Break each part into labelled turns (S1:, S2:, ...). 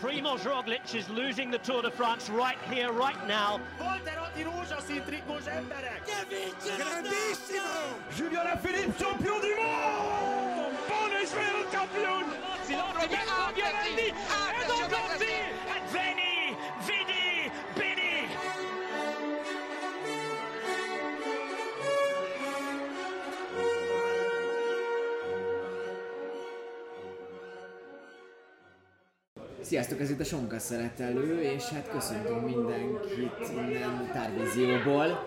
S1: Primoz Roglic is losing the Tour de France right here, right now.
S2: Volterotti rózsaszín trikós emberek!
S3: Grandissimo!
S4: Julien Alaphilippe, champion du monde! Buon Israel champion! Roberto Bianchi
S5: Sziasztok, ez itt a Sonka szeretelő, és hát köszöntünk mindenkit innen Tárvízióból.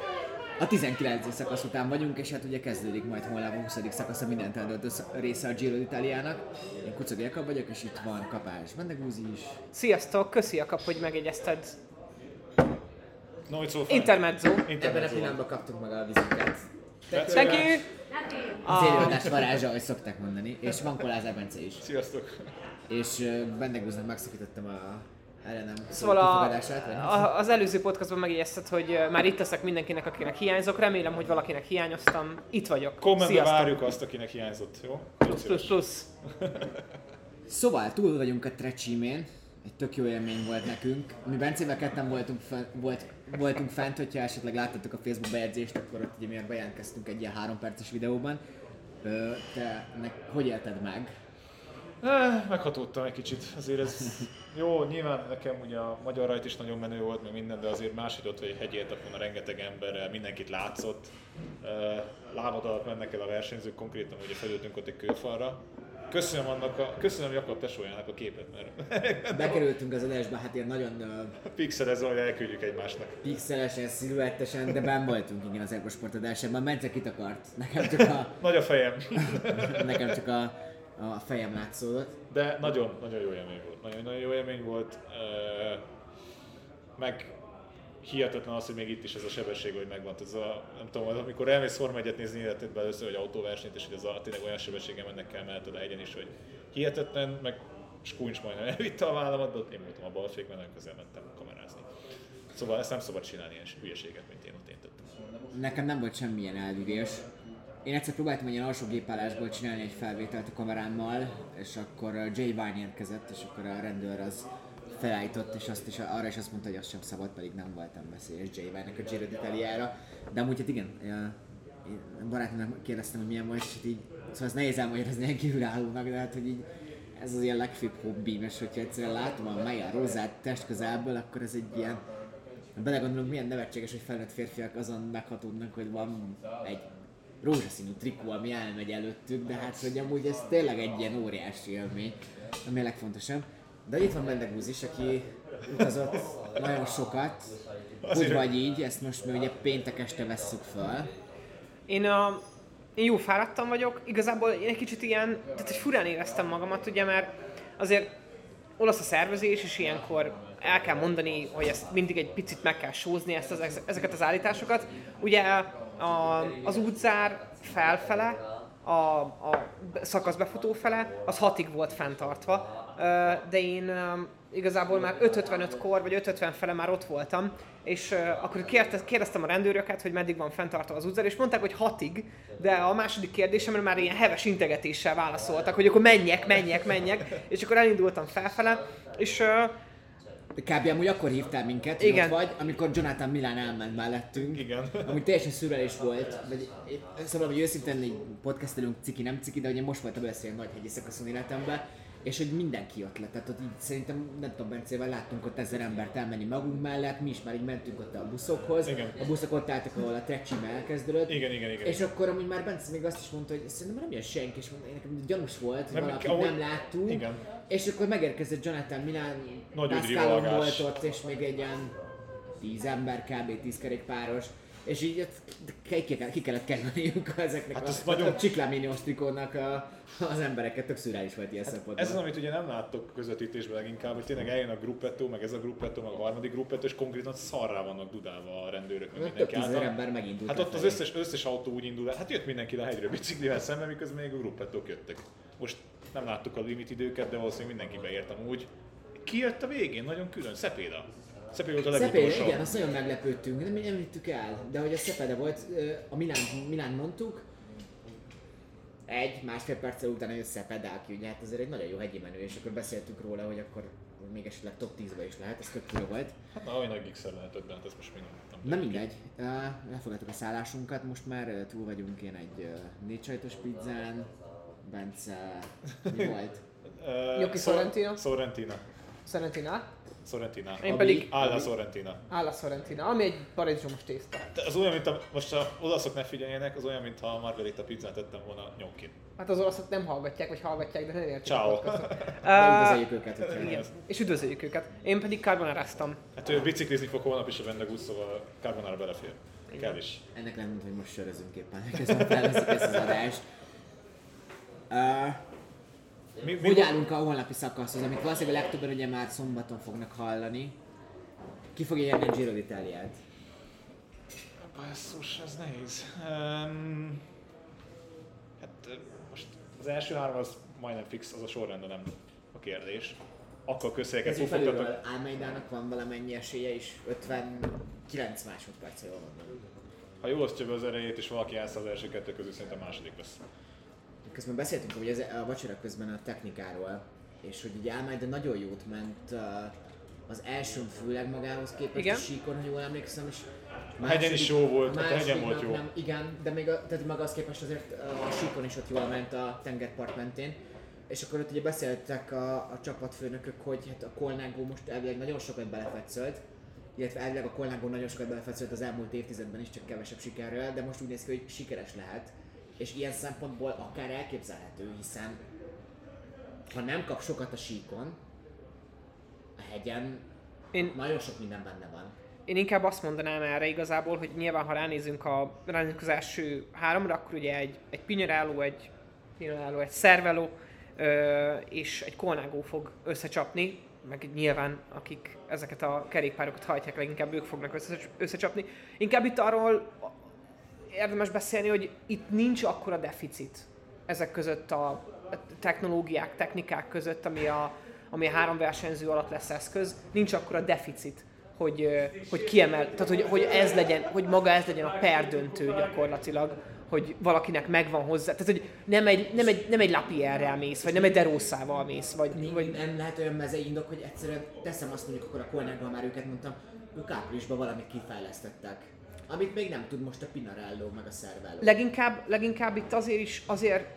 S5: A 19. szakasz után vagyunk, és hát ugye kezdődik majd holnap a 20. szakasz a mindent eldöntő része a Giro d'Italiának. Én Kucog Jakab vagyok, és itt van Kapás Mendegúzi is.
S6: Sziasztok, köszi Jakab, hogy megjegyezted.
S7: No, it's all fine.
S6: Intermezzo.
S5: Ebben a pillanatban kaptuk meg a vizünket.
S6: Thank you!
S5: Az élőadás varázsa, ahogy szokták mondani. És van Kolázár Bence is.
S7: Sziasztok!
S5: És Mendegúznak megszakítottam a ellenem
S6: Szóval a, a, az előző podcastban megjegyezted, hogy már itt leszek mindenkinek, akinek hiányzok. Remélem, hogy valakinek hiányoztam. Itt vagyok.
S7: Kommentbe
S6: Sziasztok.
S7: várjuk azt, akinek hiányzott, jó?
S6: Plusz, plusz, plusz.
S5: Szóval túl vagyunk a Trecsimén, egy tök jó élmény volt nekünk. Mi Bencével ketten voltunk, volt, voltunk fent, hogyha esetleg láttatok a Facebook bejegyzést, akkor ott ugye mi bejelentkeztünk egy ilyen három perces videóban. Te nek, hogy élted meg?
S7: Eh, Meghatódtam egy kicsit, azért ez jó, nyilván nekem ugye a magyar rajt is nagyon menő volt, meg minden, de azért máshogy ott vagy egy a rengeteg emberrel, mindenkit látszott. Eh, Lábad alatt mennek el a versenyzők, konkrétan ugye felültünk ott egy kőfalra. Köszönöm annak a, köszönöm Jakab tesójának a képet, mert
S5: Bekerültünk az adásba, hát ilyen nagyon ö,
S7: pixelezve, hogy elküldjük egymásnak.
S5: pixelesen, sziluettesen, de ben voltunk igen az Ergosport adásában. Bence kit akart? Nekem csak a,
S7: Nagy a fejem,
S5: nekem csak a, a fejem látszódott.
S7: de nagyon, nagyon jó élmény volt. Nagyon, nagyon jó élmény volt. Meg hihetetlen az, hogy még itt is ez a sebesség, hogy megvan. Ez a, nem tudom, amikor elmész Forma 1 nézni életedben először, hogy autóversenyt, és hogy ez a, tényleg olyan sebességgel mennek el mellett a egyen is, hogy hihetetlen, meg Skuncs majdnem elvitte a vállamat, de ott én voltam a balfékben, nagyon közel mentem kamerázni. Szóval ezt nem szabad csinálni ilyen hülyeséget, mint én ott én tettem.
S5: Nekem nem volt semmilyen elvívés. Én egyszer próbáltam egy ilyen alsó gépállásból csinálni egy felvételt a kamerámmal, és akkor uh, Jay Vine érkezett, és akkor a rendőr az felállított, és azt is, arra is azt mondta, hogy az sem szabad, pedig nem voltam veszélyes Jay Vine-nek a Giro d'Italiára. De amúgy hát igen, én barátomnak kérdeztem, hogy milyen volt, és így, szóval ez nehéz elmagyarázni egy kívülállónak, de hát hogy így ez az ilyen legfőbb hobbim, és hogyha egyszerűen látom a Maya Rosát test közelből, akkor ez egy ilyen belegondolunk, milyen nevetséges, hogy felnőtt férfiak azon meghatódnak, hogy van egy rózsaszínű trikó, ami elmegy előttük, de hát hogy amúgy ez tényleg egy ilyen óriási élmény, ami a legfontosabb. De itt van Mendegúz is, aki utazott nagyon sokat, úgy vagy így, ezt most mi ugye péntek este vesszük föl.
S6: Én, a, én jó fáradtam vagyok, igazából én egy kicsit ilyen, tehát hogy furán éreztem magamat, ugye, mert azért olasz a szervezés, és ilyenkor el kell mondani, hogy ezt mindig egy picit meg kell sózni ezt az, ezeket az állításokat. Ugye a, az útzár felfele, a, a szakaszbefutó fele, az hatig volt fenntartva, de én ö, igazából már 5.55-kor vagy 5.50 fele már ott voltam, és akkor kérdez, kérdeztem a rendőröket, hogy meddig van fenntartva az útzár, és mondták, hogy hatig, de a második kérdésemre már ilyen heves integetéssel válaszoltak, hogy akkor menjek, menjek, menjek, és akkor elindultam felfele, és
S5: kb. amúgy akkor hívtál minket,
S6: Igen.
S5: Vagy, amikor Jonathan Milán elment mellettünk.
S7: Igen.
S5: Amúgy teljesen szürreális volt. Vagy, szóval, hogy őszintén egy podcastelünk ciki, nem ciki, de ugye most volt először ilyen nagy hegyi szakaszon életemben, és hogy mindenki ott lett. Tehát ott így szerintem, nem tudom, Bencével láttunk ott ezer embert elmenni magunk mellett, mi is már így mentünk ott a buszokhoz.
S7: Igen.
S5: A buszok ott álltak, ahol a Trecime elkezdődött.
S7: Igen, igen, igen.
S5: És akkor amúgy már Bence még azt is mondta, hogy szerintem nem jön senki, és mondta, nekem gyanús volt, hogy valakit
S7: ahogy-
S5: nem láttunk.
S7: igen.
S5: És akkor megérkezett Jonathan Milán,
S7: Nagy
S5: volt ott, és még egy ilyen tíz ember, kb. tíz kerékpáros. És így ki, ki, kellett kerülniük ezeknek
S7: Hát
S5: hát a,
S7: nagyon-
S5: a csikláminiós trikónak a, az embereket, tök szürális volt ilyen szempontból.
S7: Ez az, amit ugye nem láttok közvetítésben leginkább, hogy tényleg eljön a gruppetto, meg ez a gruppetto, meg a harmadik gruppetto, és konkrétan szarrá vannak dudálva a rendőrök, meg
S5: Több
S7: mindenki
S5: tízezer
S7: által.
S5: ember megindult.
S7: Hát ott az összes, összes autó úgy indul hát jött mindenki le a hegyről biciklivel szemben, miközben még a gruppettók jöttek. Most nem láttuk a limit időket, de valószínűleg mindenki beért amúgy. Ki jött a végén? Nagyon külön. Szepéda. Szepéda volt a legutolsó.
S5: igen, azt nagyon meglepődtünk, de mi nem hittük el. De hogy a Szepede volt, a Milán, Milán mondtuk, egy, másfél perccel utána össze pedál ki, ugye hát azért egy nagyon jó hegyi menő, és akkor beszéltünk róla, hogy akkor még esetleg top 10-be is lehet, ez tök jó volt.
S7: Hát na, olyan nagy gigszer lehetett bent, ez most még nem, nem
S5: Na mindegy, uh, elfogadtuk a szállásunkat, most már uh, túl vagyunk én egy uh, négy sajtos pizzán, Bence, mi volt?
S7: Uh,
S6: Joki Sorrentino?
S7: Sorrentina.
S6: Sorrentina,
S7: Sorrentina.
S6: Én
S7: Ami-
S6: pedig-
S7: Alla Sorrentina.
S6: Álla Sorrentina, ami egy paradicsomos tészta.
S7: De Az olyan, mint a, most a olaszok ne figyeljenek, az olyan, mintha a Margarita pizzát tettem volna nyomkin.
S6: Hát az olaszok nem hallgatják, vagy hallgatják, de nem értik
S7: Ciao.
S5: üdvözöljük őket, hogyha
S6: igen, és üdvözöljük őket. Én pedig carbonaráztam.
S7: Hát ő biciklizni fog holnap is a vendegúz, szóval carbonara belefér. Kell is.
S5: Ennek nem mint, hogy most sörözünk éppen, közben felveszik ezt az adást. Uh,
S7: Mi, mi
S5: hogy állunk a holnapi szakaszhoz, amit valószínűleg a legtöbben ugye már szombaton fognak hallani? Ki fogja nyerni a Giro d'Italiát?
S7: Basszus, ez nehéz. Um, hát most az első három az majdnem fix, az a sorrend, nem a kérdés. Akkor közhelyeket pufogtatok.
S5: Almeidának van valamennyi esélye is, 59 másodperc, jól mondom.
S7: Ha jól osztja be az erejét, és valaki elszáll az első kettő közül, szerintem második lesz.
S5: Közben beszéltünk hogy ez a vacsora közben a technikáról, és hogy ugye Almeida nagyon jót ment uh, az első főleg magához képest
S6: Igen.
S5: a síkon, ha jól emlékszem, és
S7: A hegyen is jó volt, a hegyen volt jó.
S5: Nem, igen, de még a, tehát maga az képest azért a síkon is ott jól ment a tengerpart mentén. És akkor ott ugye beszéltek a, a csapatfőnökök, hogy hát a Kolnágó most elvileg nagyon sokat belefetszölt, illetve elvileg a Kolnágó nagyon sokat belefetszölt az elmúlt évtizedben is, csak kevesebb sikerrel, de most úgy néz ki, hogy sikeres lehet. És ilyen szempontból akár elképzelhető, hiszen ha nem kap sokat a síkon, a hegyen
S6: Én,
S5: nagyon sok minden benne van.
S6: én inkább azt mondanám erre igazából, hogy nyilván ha ránézünk, a, ránézünk az első háromra, akkor ugye egy, egy Pinyaráló, egy Pinyaráló, egy Szerveló ö, és egy Colnago fog összecsapni, meg nyilván akik ezeket a kerékpárokat hajtják, leginkább ők fognak össze, összecsapni. Inkább itt arról érdemes beszélni, hogy itt nincs akkora deficit ezek között a technológiák, technikák között, ami a, ami a három versenyző alatt lesz eszköz, nincs akkora deficit, hogy, hogy kiemel, tehát hogy, hogy ez legyen, hogy maga ez legyen a perdöntő gyakorlatilag, hogy valakinek megvan hozzá, tehát hogy nem egy, nem egy, nem egy Lapierrel mész, vagy nem egy Derosszával mész, vagy,
S5: Vagy...
S6: vagy
S5: Nem lehet olyan mezei indok, hogy egyszerűen teszem azt mondjuk, akkor a Kolnággal már őket mondtam, ők áprilisban valamit kifejlesztettek. Amit még nem tud most a Pinarello meg a Cervello.
S6: leginkább, leginkább itt azért is, azért,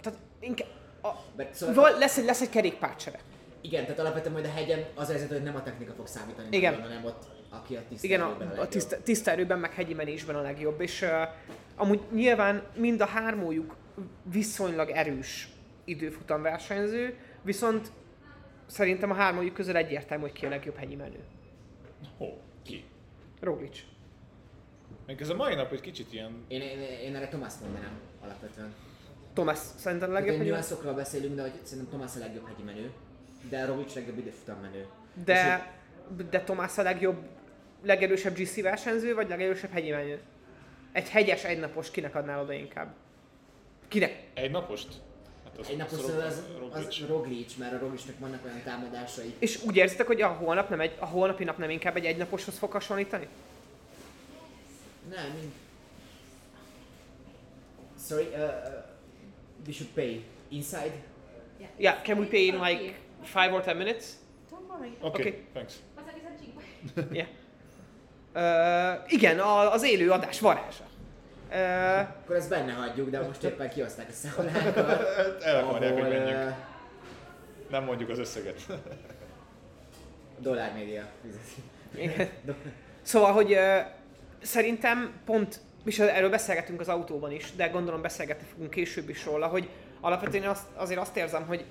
S6: tehát inkább, a,
S5: Mert szóval-
S6: val- lesz, egy, lesz egy kerékpárcsere.
S5: Igen, tehát alapvetően majd a hegyen az a helyzet, hogy nem a technika fog számítani,
S6: Igen.
S5: nagyon, hanem ott, aki a tiszta
S6: Igen, a, a
S5: legjobb.
S6: tiszta, tiszta erőben, meg hegyi menésben a legjobb, és uh, amúgy nyilván mind a hármójuk viszonylag erős időfutam versenyző, viszont szerintem a hármójuk közül egyértelmű, hogy ki a legjobb hegyi menő.
S7: Hó, ki?
S6: Roglic.
S7: Még ez a mai nap egy kicsit ilyen...
S5: Én, én, én erre Tomás mondanám alapvetően.
S6: Thomas szerintem a legjobb
S5: hogy
S6: hegyi menő.
S5: beszélünk, de hogy szerintem Tomás a legjobb hegyi menő. De Roglic legjobb időfutam menő.
S6: De, de Tomás a legjobb, legerősebb GC versenyző, vagy legerősebb hegyi menő? Egy hegyes, egynapos kinek adnál oda inkább? Kinek?
S7: Egy napost? Hát az
S5: Egy napos
S7: az
S5: az, az,
S7: Roglic.
S5: az Roglic, mert a Roglicnak vannak olyan támadásai.
S6: És úgy érzitek, hogy a holnap nem egy, a holnapi nap nem inkább egy egynaposhoz fog hasonlítani?
S5: Nem, mind... Sorry, uh, uh, we should pay inside.
S6: Yeah, can we pay in like five or ten minutes?
S8: Don't worry.
S7: Oké,
S6: Oké.
S7: thanks.
S8: Basta che sono 5.
S6: Yeah. Uh, igen, a, az élő adás varázsa. Uh,
S5: Akkor ezt benne hagyjuk, de most éppen kioszták a számlákat.
S7: El akarják, hogy menjünk.
S5: uh,
S7: Nem mondjuk az összeget.
S5: Dollár média fizeti.
S6: igen. szóval, hogy uh, szerintem pont, és erről beszélgetünk az autóban is, de gondolom beszélgetni fogunk később is róla, hogy alapvetően azt, azért azt érzem, hogy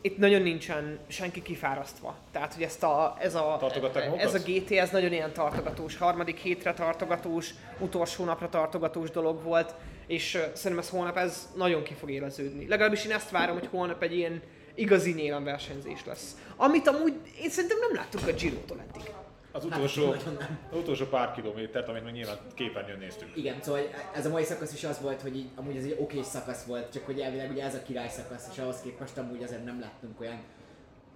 S6: itt nagyon nincsen senki kifárasztva. Tehát, hogy ezt a, ez, a, ez a GT, ez nagyon ilyen tartogatós, harmadik hétre tartogatós, utolsó napra tartogatós dolog volt, és szerintem ez holnap ez nagyon ki fog éleződni. Legalábbis én ezt várom, hogy holnap egy ilyen igazi nyílan versenyzés lesz. Amit amúgy én szerintem nem láttuk a Giro-tól eddig.
S7: Az utolsó,
S5: nagyon nem.
S7: az utolsó pár kilométert, amit meg nyilván képernyőn néztünk.
S5: Igen, szóval ez a mai szakasz is az volt, hogy így, amúgy ez egy oké szakasz volt, csak hogy elvileg ugye ez a király szakasz, és ahhoz képest amúgy azért nem láttunk olyan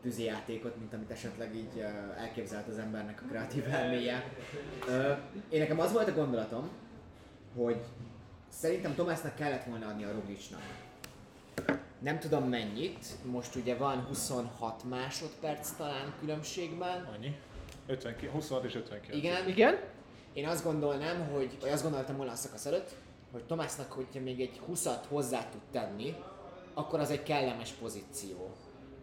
S5: tűzijátékot, mint amit esetleg így elképzelt az embernek a kreatív elméje. Én nekem az volt a gondolatom, hogy szerintem Tomásnak kellett volna adni a Roglicnak Nem tudom mennyit, most ugye van 26 másodperc talán különbségben.
S7: Annyi. 59, 26 és 59.
S5: Igen,
S6: Igen?
S5: Én azt gondolnám, hogy, vagy azt gondoltam volna a szakasz előtt, hogy Tomásnak, hogyha még egy 20-at hozzá tud tenni, akkor az egy kellemes pozíció.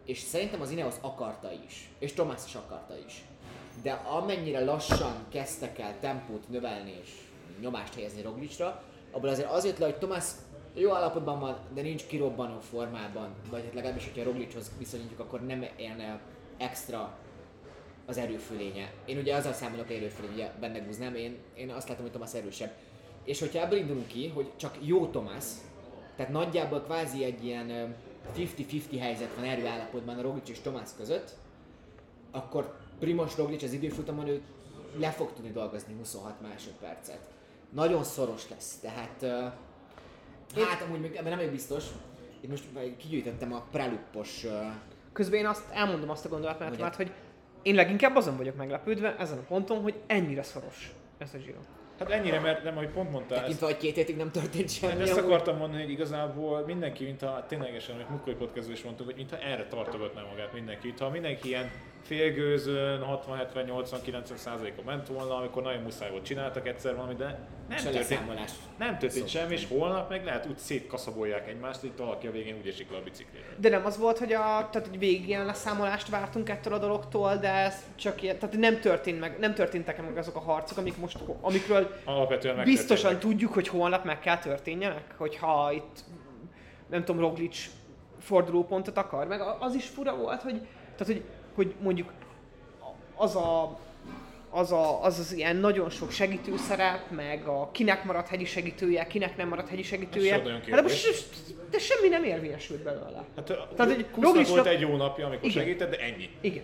S5: És szerintem az Ineos akarta is, és Tomás is akarta is. De amennyire lassan kezdtek el tempót növelni és nyomást helyezni Roglicra, abból azért az jött le, hogy Tomás jó állapotban van, de nincs kirobbanó formában, vagy hát legalábbis, hogyha Roglichoz viszonyítjuk, akkor nem ilyen extra az erőfölénye. Én ugye azzal számolok erőfölény, ugye benne gúznám, én, én azt látom, hogy Thomas erősebb. És hogyha ebből indulunk ki, hogy csak jó Thomas, tehát nagyjából kvázi egy ilyen ö, 50-50 helyzet van erőállapotban a Roglic és Thomas között, akkor Primoz Roglic az időfutamon ő le fog tudni dolgozni 26 másodpercet. Nagyon szoros lesz, tehát uh, hát amúgy még ebben nem vagyok biztos. Itt most kigyűjtöttem a preluppos uh,
S6: Közben én azt elmondom azt a gondolatmenetemet, hogy én leginkább azon vagyok meglepődve ezen a ponton, hogy ennyire szoros ez a Giro.
S7: Hát ennyire, mert nem, ahogy pont mondtál, ezt,
S5: tekintve, hogy két hétig nem történt
S7: Én
S5: semmi.
S7: ezt
S5: amúgy.
S7: akartam mondani, hogy igazából mindenki, mintha ténylegesen, amit Mukkoi podcastban is mondtuk, hogy mintha erre tartogatná magát mindenki. Mintha mindenki ilyen félgőzön, 60-70-80-90 százalékon ment volna, amikor nagyon muszáj volt csináltak egyszer valamit, de nem
S5: a
S7: történt, nem történt
S5: Szó
S7: semmi, és holnap meg lehet úgy szétkaszabolják egymást, hogy itt valaki a végén úgy esik le a bicikliről.
S6: De nem az volt, hogy a, tehát hogy végig ilyen leszámolást vártunk ettől a dologtól, de ez csak ilyen, tehát nem történt meg, nem történtek meg azok a harcok, amik most, amikről
S7: Alapvetően
S6: biztosan tudjuk, hogy holnap meg kell történjenek, hogyha itt, nem tudom, Roglic fordulópontot akar, meg az is fura volt, hogy, tehát hogy, hogy mondjuk az a az, a, az az ilyen nagyon sok segítőszerep, meg a kinek maradt hegyi segítője, kinek nem maradt hegyi segítője. Hát most, de semmi nem érvényesült belőle.
S7: Hát,
S6: Tehát, hogy Roglicnak-
S7: volt egy jó napja, amikor
S6: Igen.
S7: segített, de ennyi.
S6: Igen.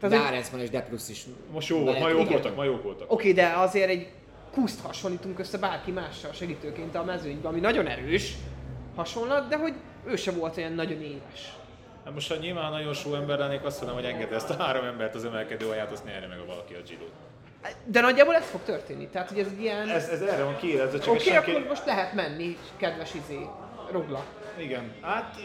S6: Tehát,
S5: Dárenzman és Deprus is.
S7: Most jó volt, ma jók voltak, ma jók voltak.
S6: Oké, de azért egy kuszt hasonlítunk össze bárki mással segítőként a mezőnyben, ami nagyon erős hasonlat, de hogy ő se volt olyan nagyon éles.
S7: Hát most ha nyilván nagyon só ember lennék, azt mondom, hogy engedd ezt a három embert az emelkedő alját, azt nyerje meg a valaki a Giro.
S6: De nagyjából ez fog történni, tehát hogy ez ilyen...
S7: Ez, ez erre van kiélezve, csak
S6: Oké,
S7: okay,
S6: okay,
S7: senki...
S6: akkor most lehet menni, kedves izé, rogla.
S7: Igen, hát...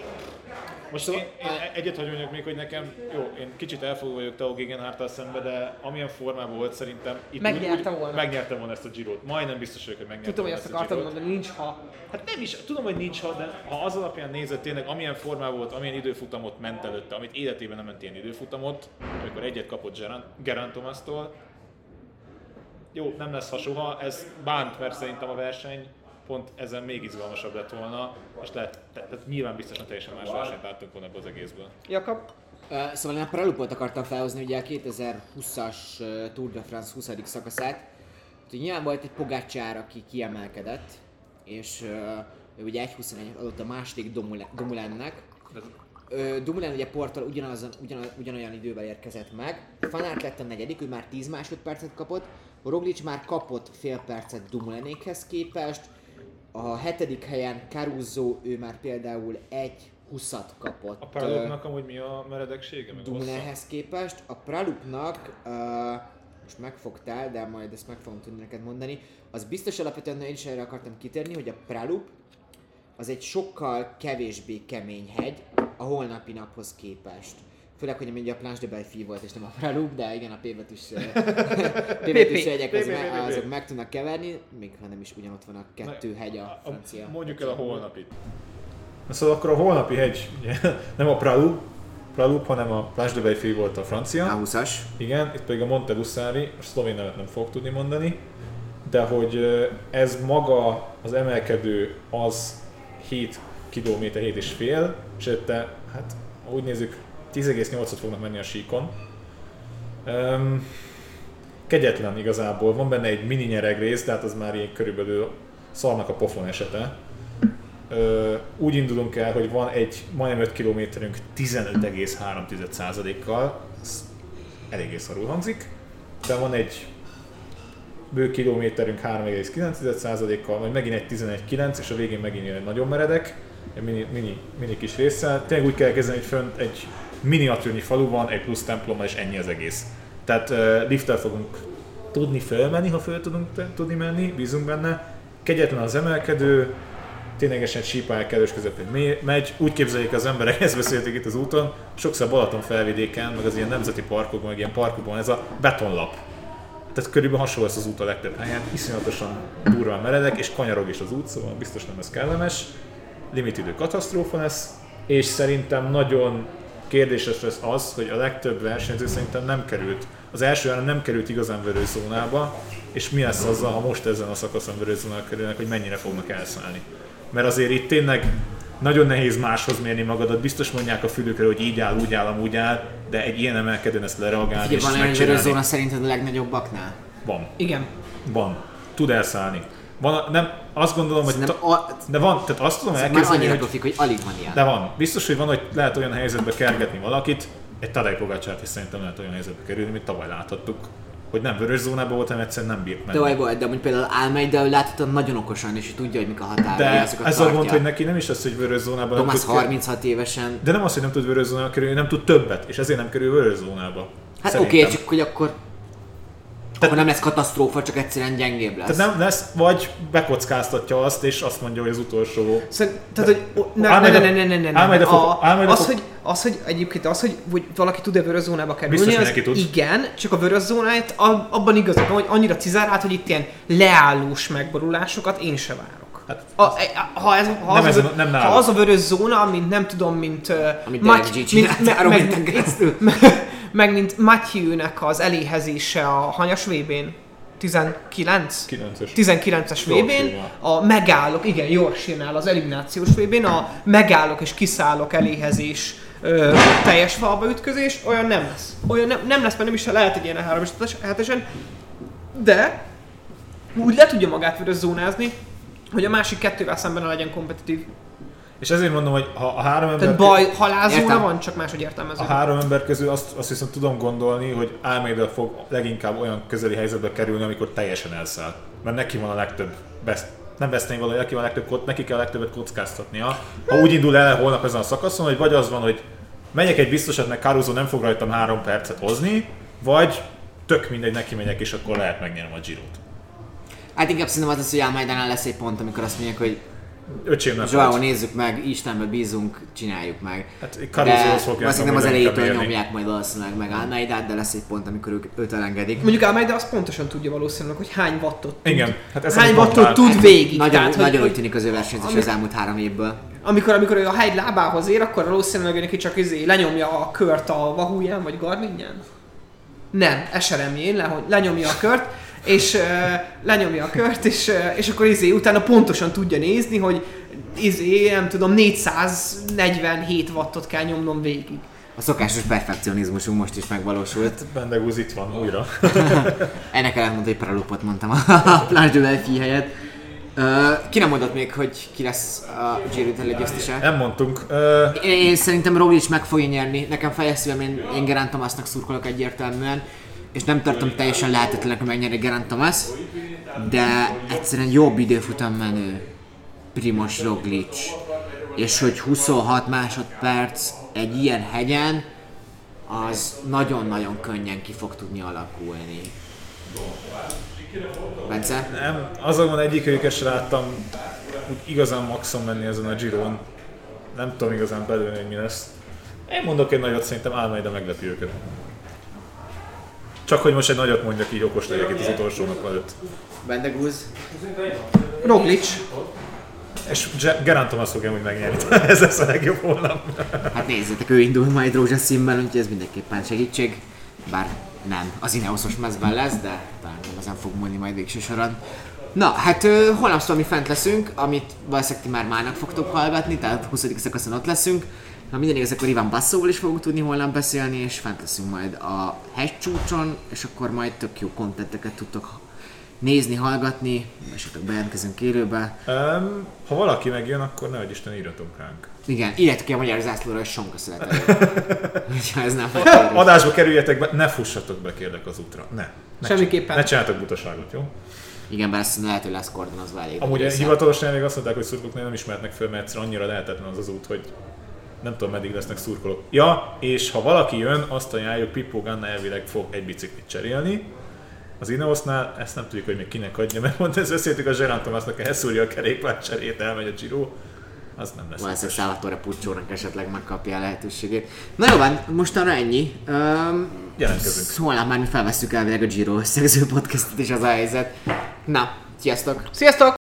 S7: Most
S5: Szóval-
S7: én, én egyet hagyom még, hogy nekem, jó, én kicsit elfogó vagyok Tao Gegenhardtal szembe, de amilyen formában volt szerintem... Itt
S6: Megnyerte volna.
S7: Megnyerte volna ezt a Girot. Majdnem biztos vagyok, hogy megnyerte
S6: Tudom, hogy ezt
S7: ezt a
S6: akartad
S7: Girot.
S6: mondani, nincs ha.
S7: Hát nem is, tudom, hogy nincs ha, de ha az alapján nézed tényleg, amilyen formában volt, amilyen időfutamot ment előtte, amit életében nem ment ilyen időfutamot, amikor egyet kapott Geran, Geraint Thomas-tól, jó, nem lesz ha soha, ez bánt, mert szerintem a verseny pont ezen még izgalmasabb lett volna, és lehet, te- tehát nyilván biztosan teljesen más versenyt láttunk volna ebből az egészből.
S6: Jakab,
S5: Uh, szóval én a Prelupot akartam felhozni, ugye a 2020-as uh, Tour de France 20. szakaszát. Úgyhogy nyilván volt egy Pogácsár, aki kiemelkedett, és uh, ő ugye 1.21 adott a második. Ö, Dumoulin ugye Porttal ugyanazon, ugyan, ugyanolyan idővel érkezett meg. Van Aert lett a negyedik, ő már 10 másodpercet kapott. Roglic már kapott fél percet Dumoulinékhez képest. A hetedik helyen Caruso, ő már például egy 20-at kapott.
S7: A
S5: ö,
S7: Paralopnak amúgy mi a meredeksége?
S5: Dumoulinhez képest. A Pralupnak, uh, most megfogtál, de majd ezt meg fogom tudni neked mondani, az biztos alapvetően, én is erre akartam kitérni, hogy a Pralup az egy sokkal kevésbé kemény hegy a holnapi naphoz képest. Főleg, hogy ugye a Planche de Belfi volt, és nem a Pralup, de igen, a P betűs, P me-
S7: P.
S5: azok meg tudnak keverni, még ha nem is ugyanott van a kettő hegy a francia.
S7: Mondjuk el a holnapit. Na szóval akkor a holnapi hegy, nem a Pralup, Pralup, hanem a Planche de Belfi volt a francia.
S5: 20-as.
S7: Igen, itt pedig a Monte Lussari, a szlovén nevet nem fog tudni mondani, de hogy ö, ez maga az emelkedő az 7 km, 7 és fél, ésette, hát úgy nézzük, 10,8-ot fognak menni a síkon. Um, kegyetlen igazából, van benne egy mini nyeregrész, de hát az már ilyen körülbelül szarnak a pofon esete. Ö, úgy indulunk el, hogy van egy majdnem 5 kilométerünk 15,3%-kal, ez eléggé szarul hangzik, de van egy bő kilométerünk 3,9%-kal, majd megint egy 11,9, és a végén megint egy nagyon meredek, egy mini, mini, mini kis résszel. Tényleg úgy kell kezdeni, hogy fönt egy miniatűrnyi falu van, egy plusz templommal, és ennyi az egész. Tehát uh, lifttel fogunk tudni fölmenni, ha föl tudunk tudni menni, bízunk benne. Kegyetlen az emelkedő, ténylegesen sípálják kellős közepén megy, úgy képzeljék az emberek, ezt beszéltük itt az úton, sokszor Balaton felvidéken, meg az ilyen nemzeti parkokban, meg ilyen parkokban ez a betonlap. Tehát körülbelül hasonló lesz az út a legtöbb helyen, iszonyatosan durván meredek, és kanyarog is az út, szóval biztos nem ez kellemes. Limitidő katasztrófa lesz, és szerintem nagyon kérdéses lesz az, hogy a legtöbb versenyző szerintem nem került, az első áram nem került igazán vörőzónába, és mi lesz azzal, ha most ezen a szakaszon vörőzónába kerülnek, hogy mennyire fognak elszállni. Mert azért itt tényleg nagyon nehéz máshoz mérni magadat, biztos mondják a fülükre, hogy így áll, úgy áll, amúgy áll, de egy ilyen emelkedőn ezt lereagálni
S5: Ugye
S7: és
S5: van olyan
S7: megcsinálni.
S5: zóna szerinted a legnagyobbaknál?
S7: Van.
S6: Igen.
S7: Van. Tud elszállni. Van, nem, azt gondolom, hogy... Ta,
S5: a-
S7: de van, tehát azt tudom
S5: Már
S7: elképzelni,
S5: annyira
S7: hogy...
S5: profik, hogy alig van ilyen.
S7: De van. Biztos, hogy van, hogy lehet olyan helyzetbe kergetni valakit, egy Tadej Pogácsát is szerintem lehet olyan helyzetbe kerülni, mint tavaly láthattuk. Hogy nem vörös zónában volt, hanem egyszerűen nem bírt menni.
S5: De, vagy, de mondjuk például Almeida, láthatóan nagyon okosan, és tudja, hogy mik a határai,
S7: De
S5: azokat
S7: ez a
S5: tartja.
S7: gond, hogy neki nem is az, hogy vörös zónában nem
S5: Thomas
S7: kerülni.
S5: 36 évesen.
S7: De nem az, hogy nem tud vörös zónába kerülni, nem tud többet, és ezért nem kerül vörös zónába.
S5: Hát oké, okay, csak hogy akkor... akkor nem lesz katasztrófa, csak egyszerűen gyengébb lesz.
S7: Tehát nem lesz, vagy bekockáztatja azt, és azt mondja, hogy az utolsó
S6: Szerint, tehát, hogy ne, ne, ne, ne, ne, ne, ne, ne. A, az, hogy, az, hogy egyébként az, hogy, hogy valaki tud-e vörös zónába kerülni,
S7: Biztos,
S6: az
S7: tud.
S6: igen, csak a vörös zónáját abban igazad van, hogy annyira cizárált, hogy itt ilyen leállós megborulásokat én se várok.
S7: Hát,
S6: A, a- ha, ez, ha,
S7: Nem
S6: az, vö-
S7: nem
S6: ha az a vörös zóna, mint nem tudom, mint,
S5: Amit
S6: Maty-
S5: Derek G csinált
S6: me- meg-
S5: keresztül.
S6: Meg mint Matthew-nek az eléhezése a hanyas VB-n, 19?
S7: 9-es.
S6: 19-es VB-n,
S7: Yorkshire-nál.
S6: a megállok, igen, Yorkshire-nál az eliminációs VB-n, a megállok és kiszállok eléhezés ö, teljes falba ütközés, olyan nem lesz. Olyan nem, nem lesz, mert nem is lehet egy ilyen 3 esen de úgy le tudja magát vörös zónázni, hogy a másik kettővel szemben legyen kompetitív.
S7: És ezért mondom, hogy ha a három ember,
S6: Tehát baj, halálzóna
S5: Értem.
S6: van, csak máshogy értelmező.
S7: a három ember közül azt, azt viszont tudom gondolni, hogy Almeida fog leginkább olyan közeli helyzetbe kerülni, amikor teljesen elszáll. Mert neki van a legtöbb best, nem veszteni neki, van a legtöbb, neki kell a legtöbbet kockáztatnia. Ha úgy indul el holnap ezen a szakaszon, hogy vagy az van, hogy megyek egy biztosat, mert Caruso nem fog rajtam három percet hozni, vagy tök mindegy, neki megyek, és akkor lehet megnyerem a Girot.
S5: Hát inkább szerintem az lesz, hogy Almeidánál lesz egy pont, amikor azt mondják, hogy
S7: Öcsém nem
S5: Joao, nézzük meg, Istenbe bízunk, csináljuk meg.
S7: Hát fogják
S5: valószínűleg nem az elejétől nyomják majd valószínűleg meg Almeidát, de lesz egy pont, amikor ők, őt elengedik.
S6: Mondjuk Almeida azt pontosan tudja valószínűleg, hogy hány wattot tud.
S7: Igen, hát ez
S6: hány wattot
S7: mondtál.
S6: tud végig.
S5: Nagyon,
S6: Tehát, hogy,
S5: nagyon úgy
S6: hogy
S5: tűnik az ő versenyzés az elmúlt három évből.
S6: amikor, amikor ő a hegy lábához ér, akkor valószínűleg ő neki csak izé lenyomja a kört a Vahúján vagy Garminján. Nem, eseremjén, lenyomja a kört, és uh, lenyomja a kört, és, uh, és akkor izé utána pontosan tudja nézni, hogy izé, nem tudom, 447 wattot kell nyomnom végig.
S5: A szokásos perfekcionizmusunk most is megvalósult.
S7: Bendegúz itt van újra.
S5: Ennek ellentmond, hogy Paralupot mondtam a Planche de helyett. Uh, ki nem mondott még, hogy ki lesz a Giro Italia győztese?
S7: Nem mondtunk. Ö,
S5: Én, én szerintem Roglic meg fogja nyerni. Nekem fejesztően én, én Gerant Thomasnak szurkolok egyértelműen. És nem tartom teljesen lehetetlenek, hogy megnyeri Gerant Thomas. De egyszerűen jobb időfutam menő Primoz Roglic. És hogy 26 másodperc egy ilyen hegyen, az nagyon-nagyon könnyen ki fog tudni alakulni. Bence?
S7: nem, azonban egyikőjüket sem láttam úgy igazán maxon menni ezen a Giron. Nem tudom igazán belőle, hogy mi lesz. Én mondok egy nagyot, szerintem Almeida meglepi őket. Csak hogy most egy nagyot mondjak így okos legyek itt az utolsó nap előtt.
S5: Bendegúz?
S6: Roglic,
S7: És Geraint Thomas fogja úgy megnyerni. Ez lesz a legjobb holnap.
S5: Hát nézzétek, ő indul majd rózsaszínben, úgyhogy ez mindenképpen segítség. Bár nem, az Ineosos mezben lesz, de talán nem ezen fog múlni majd végső soron. Na, hát ö, holnap szóval mi fent leszünk, amit valószínűleg ti már mának fogtok hallgatni, tehát 20. szakaszon ott leszünk. Ha minden igaz, akkor Iván Basszóval is fogunk tudni holnap beszélni, és fent leszünk majd a hegycsúcson, és akkor majd tök jó kontenteket tudtok nézni, hallgatni, esetleg bejelentkezünk élőbe.
S7: Um, ha valaki megjön, akkor nehogy Isten írjatok ránk.
S5: Igen, írjátok ki a magyar zászlóra, hogy sonka ez nem.
S7: Adásba kerüljetek be, ne fussatok be kérlek az útra. Ne. ne
S6: Semmiképpen.
S7: Ne csináltok butaságot, jó?
S5: Igen, bár ezt lehet, hogy lesz kordonozva elég.
S7: Amúgy hivatalosan még azt mondták, hogy szurkolók nem ismernek föl, mert egyszerűen annyira lehetetlen az az út, hogy nem tudom meddig lesznek szurkolók. Ja, és ha valaki jön, azt ajánljuk, Pippo Ganna elvileg fog egy biciklit cserélni, Az Ineosnál ezt nem tudjuk, hogy még kinek adja, mert pont ezt beszéltük a Gerard Thomasnak, elszúrja a kerékpárcserét, elmegy a Giro, az nem lesz.
S5: Valószínűleg Salvatore Pucciónak esetleg megkapja a lehetőségét. Na jó van, mostanra ennyi. Um,
S7: Jelentkezünk.
S5: Holnap már mi felveszünk elvileg a Giro összegző podcastot is az a helyzet. Na, sziasztok!
S6: Sziasztok!